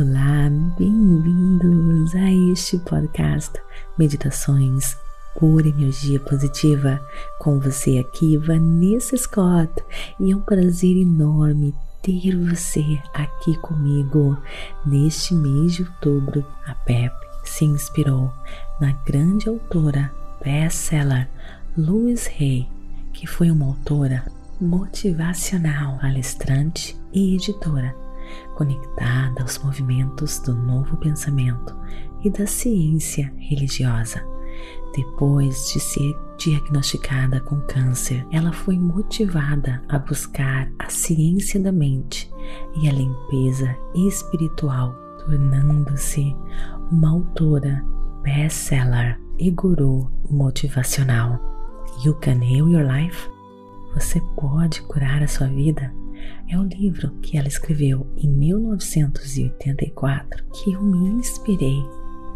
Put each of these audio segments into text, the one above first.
Olá, bem-vindos a este podcast Meditações por Energia Positiva. Com você aqui, Vanessa Scott, e é um prazer enorme ter você aqui comigo. Neste mês de outubro, a PEP se inspirou na grande autora best-seller Louise Hay, que foi uma autora motivacional, palestrante e editora conectada aos movimentos do novo pensamento e da ciência religiosa. Depois de ser diagnosticada com câncer, ela foi motivada a buscar a ciência da mente e a limpeza espiritual, tornando-se uma autora best-seller e guru motivacional. You Can Heal Your Life? Você pode curar a sua vida? É o livro que ela escreveu em 1984 que eu me inspirei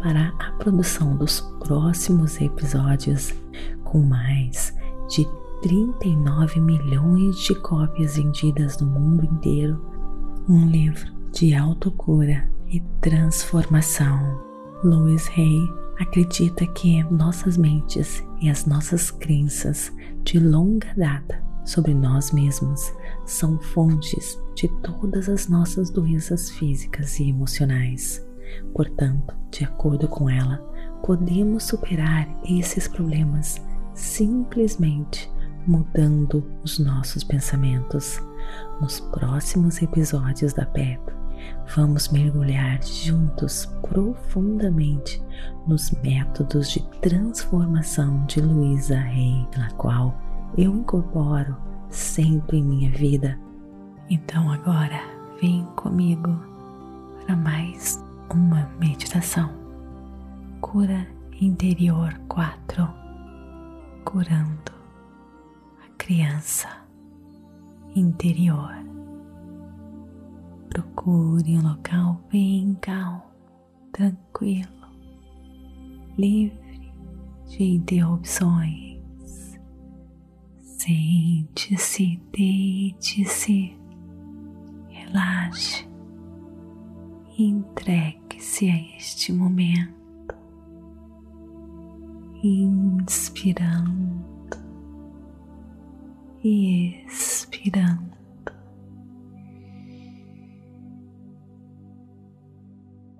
para a produção dos próximos episódios com mais de 39 milhões de cópias vendidas no mundo inteiro. Um livro de autocura e transformação. Louis Hay acredita que nossas mentes e as nossas crenças de longa data sobre nós mesmos são fontes de todas as nossas doenças físicas e emocionais. Portanto, de acordo com ela, podemos superar esses problemas simplesmente mudando os nossos pensamentos. Nos próximos episódios da PEP, vamos mergulhar juntos profundamente nos métodos de transformação de Luísa Rey, na qual eu incorporo sempre em minha vida. Então agora vem comigo para mais uma meditação. Cura interior 4. Curando a criança interior. Procure um local bem calmo, tranquilo, livre de interrupções Sente-se, deite-se, relaxe entregue-se a este momento, inspirando e expirando.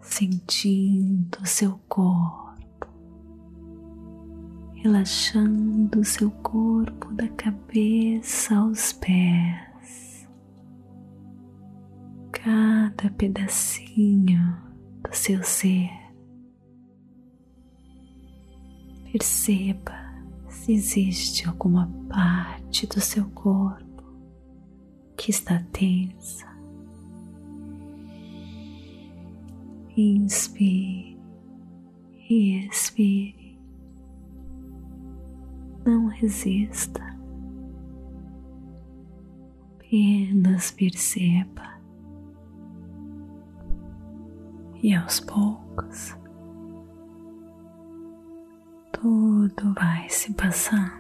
Sentindo seu corpo relaxando seu corpo da cabeça aos pés, cada pedacinho do seu ser. Perceba se existe alguma parte do seu corpo que está tensa. Inspire e expire não resista, apenas perceba e aos poucos tudo vai se passando.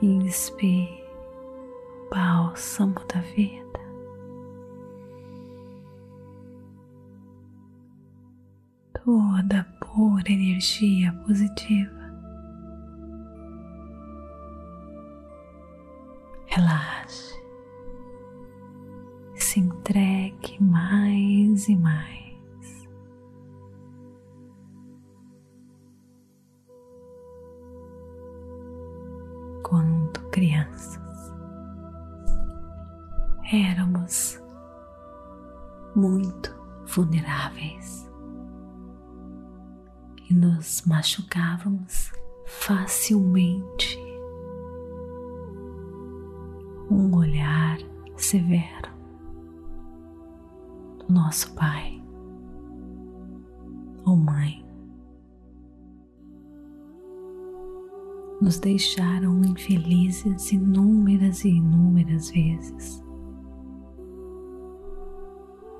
Inspire o bálsamo da vida. Toda pura energia positiva. Relaxe, se entregue mais e mais. Quando crianças, éramos muito vulneráveis e nos machucávamos facilmente. Um olhar severo do nosso pai ou mãe nos deixaram infelizes inúmeras e inúmeras vezes.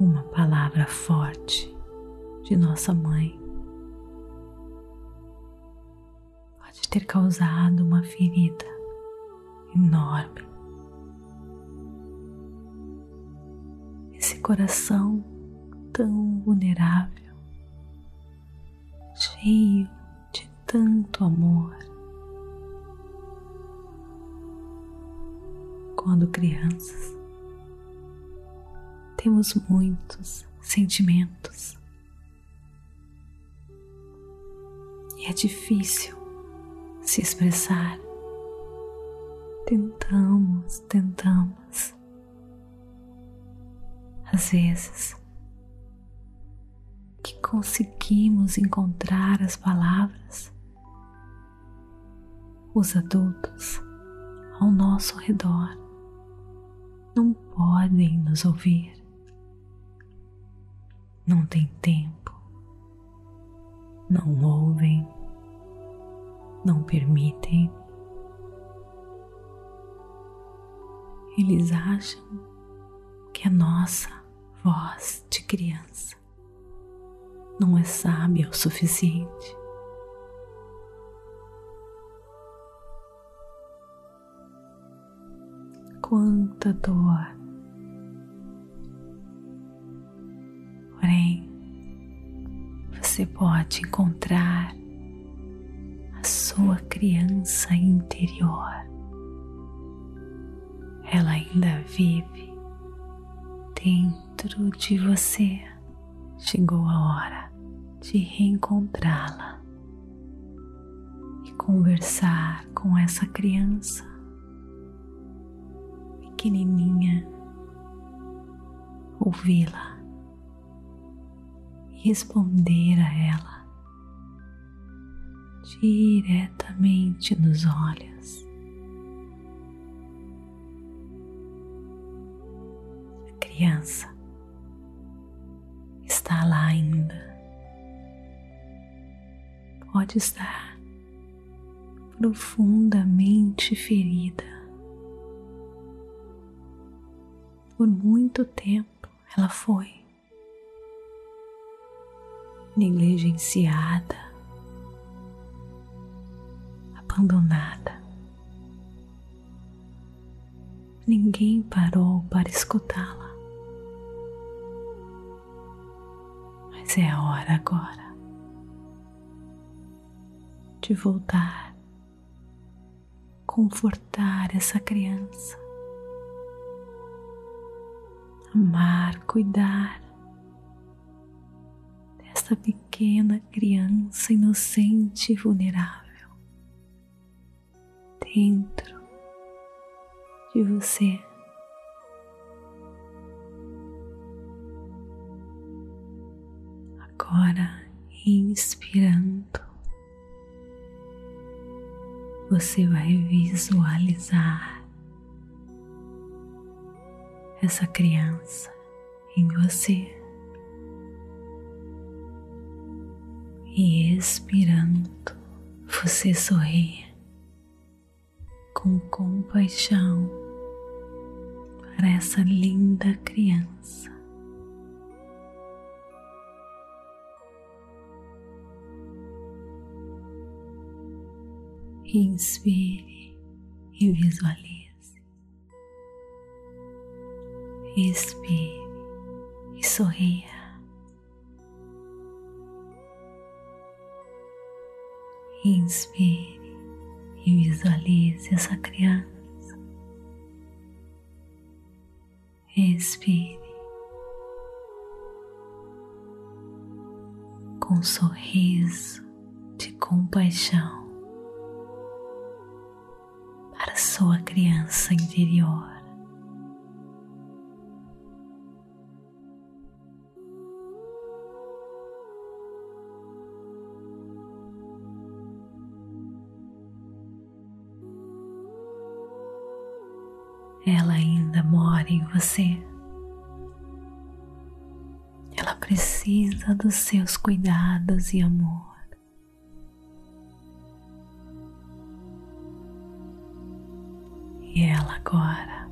Uma palavra forte de nossa mãe pode ter causado uma ferida enorme coração tão vulnerável, cheio de tanto amor. Quando crianças, temos muitos sentimentos e é difícil se expressar. Tentamos, tentamos. Às vezes, que conseguimos encontrar as palavras, os adultos ao nosso redor não podem nos ouvir, não têm tempo, não ouvem, não permitem. Eles acham que a nossa voz de criança não é sábia o suficiente. Quanta dor. Porém, você pode encontrar sua criança interior. Ela ainda vive dentro de você. Chegou a hora de reencontrá-la e conversar com essa criança pequenininha, ouvi-la e responder a ela diretamente nos olhos. A criança está lá ainda. Pode estar profundamente ferida. Por muito tempo ela foi negligenciada, abandonada. Ninguém parou para escutá-la. Mas é a hora agora de voltar, confortar essa criança, amar, cuidar desta pequena criança inocente e vulnerável dentro de você. Agora, inspirando, você vai visualizar essa criança em você e expirando, você sorri com compaixão para essa linda criança. Inspire e visualize. Expire e sorria. Inspire e visualize essa criança. Expire com um sorriso de compaixão para sua criança interior. Ela ainda mora em você. Ela precisa dos seus cuidados e amor. E ela agora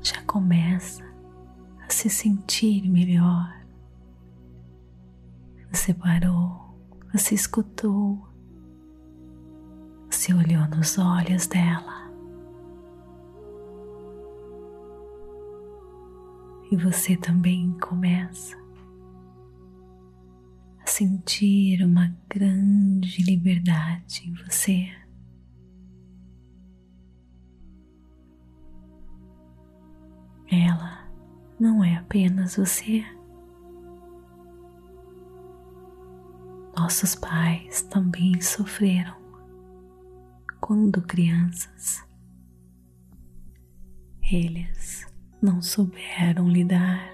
já começa a se sentir melhor. Você parou, você escutou, você olhou nos olhos dela E você também começa a sentir uma grande liberdade em você. Ela não é apenas você. Nossos pais também sofreram quando crianças. Eles não souberam lidar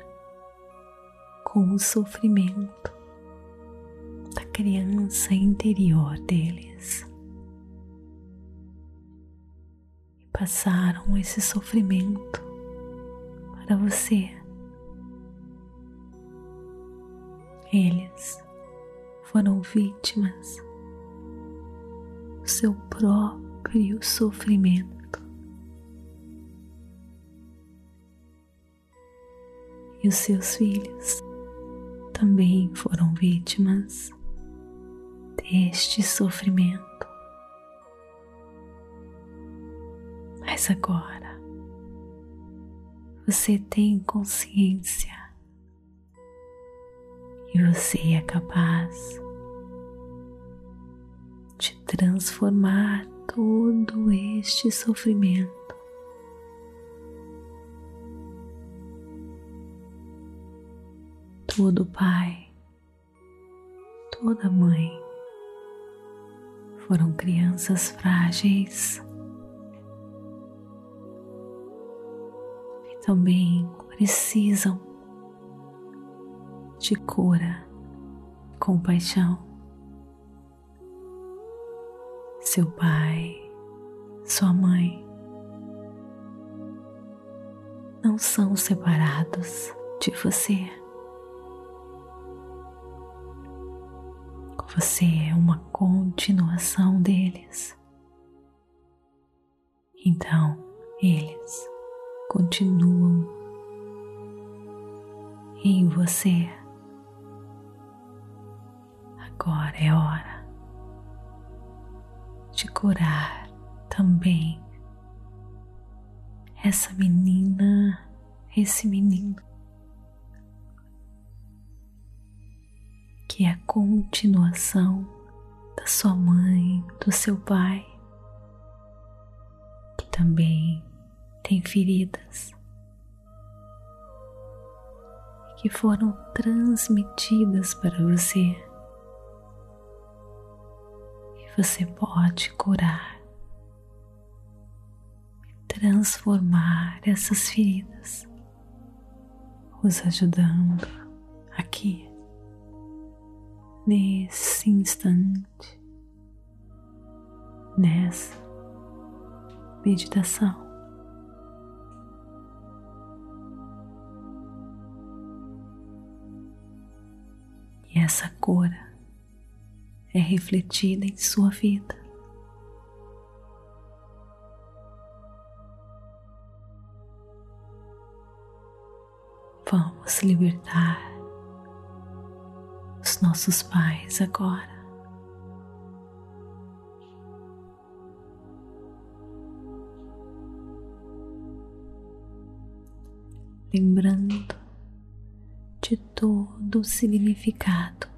com o sofrimento da criança interior deles. E passaram esse sofrimento para você. Eles foram vítimas do seu próprio sofrimento. E os seus filhos também foram vítimas deste sofrimento. Mas agora você tem consciência e você é capaz de transformar todo este sofrimento todo pai, toda mãe foram crianças frágeis e também precisam de cura, compaixão. Seu pai, sua mãe não são separados de você. Você é uma continuação deles. Então, eles continuam em você. Agora é hora de curar também essa menina, esse menino que é a continuação da sua mãe, do seu pai, que também tem feridas que foram transmitidas para você você pode curar, transformar essas feridas, os ajudando aqui, nesse instante, nessa meditação. E essa cura é refletida em sua vida. Vamos libertar os nossos pais agora. Lembrando de todo o significado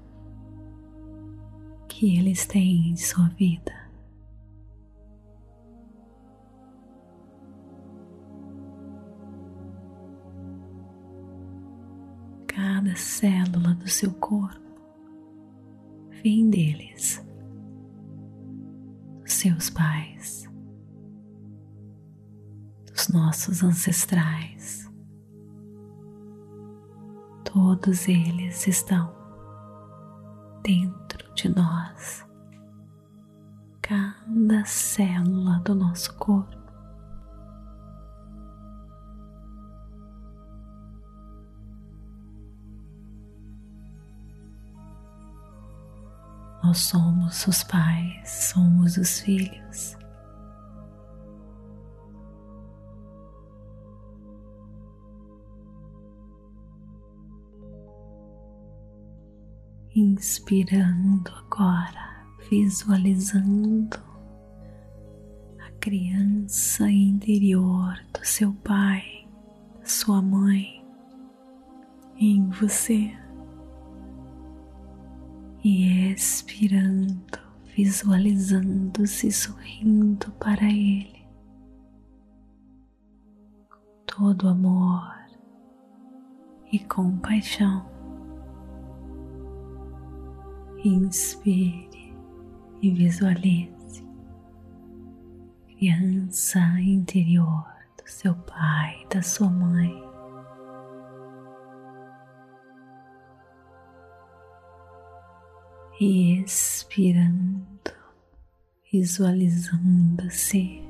que eles têm em sua vida. Cada célula do seu corpo vem deles, dos seus pais, dos nossos ancestrais. Todos eles estão dentro de nós, cada célula do nosso corpo. Nós somos os pais, somos os filhos. inspirando agora, visualizando a criança interior do seu pai, sua mãe, em você e expirando, visualizando-se sorrindo para Ele, todo amor e compaixão. Inspire e visualize criança interior do seu pai, da sua mãe. E expirando, visualizando-se,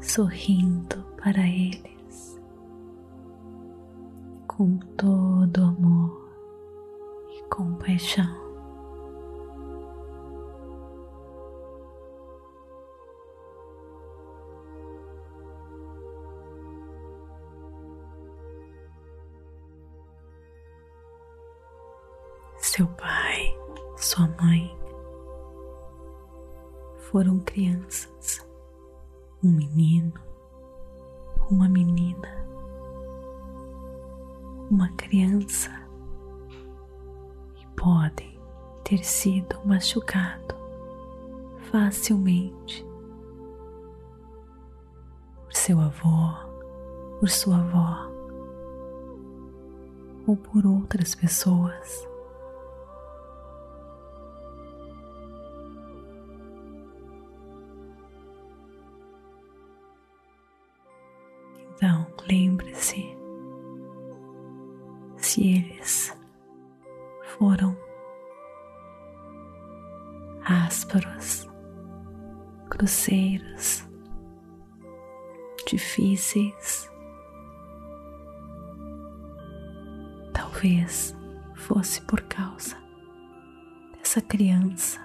sorrindo para eles com todo amor e compaixão. seu pai, sua mãe. Foram crianças, um menino, uma menina, uma criança. E podem ter sido machucado facilmente por seu avô, por sua avó ou por outras pessoas. Lembre-se se eles foram ásperos, grosseiros, difíceis. Talvez fosse por causa dessa criança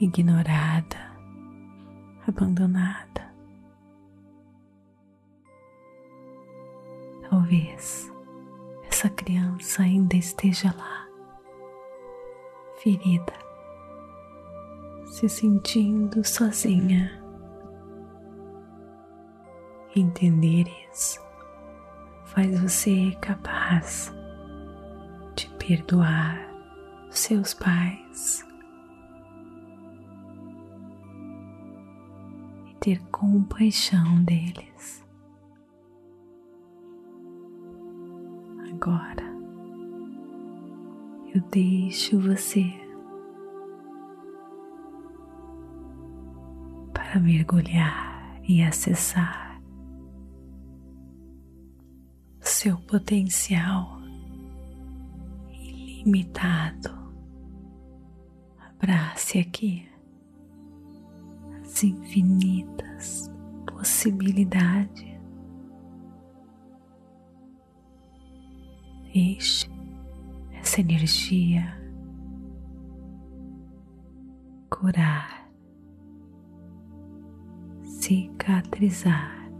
ignorada, abandonada. Talvez essa criança ainda esteja lá, ferida, se sentindo sozinha. Entender isso faz você capaz de perdoar seus pais e ter compaixão deles. Agora eu deixo você para mergulhar e acessar seu potencial ilimitado. Abrace aqui as infinitas possibilidades Deixe essa energia. Curar, cicatrizar,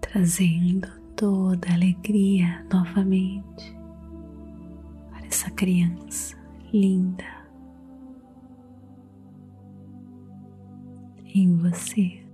trazendo toda a alegria novamente para essa criança linda. Em você.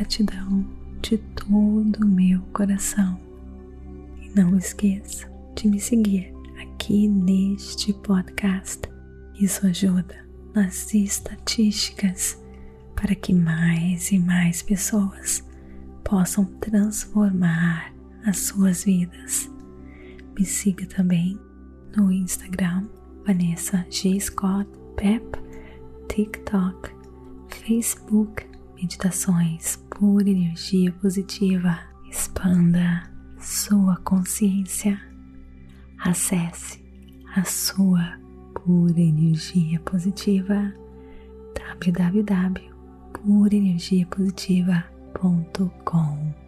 Gratidão de todo o meu coração. E não esqueça de me seguir aqui neste podcast. Isso ajuda nas estatísticas para que mais e mais pessoas possam transformar as suas vidas. Me siga também no Instagram Vanessa G. Scott Pep, TikTok, Facebook, Meditações por Energia Positiva. Expanda sua consciência. Acesse a sua pura energia positiva www.purenergiapositiva.com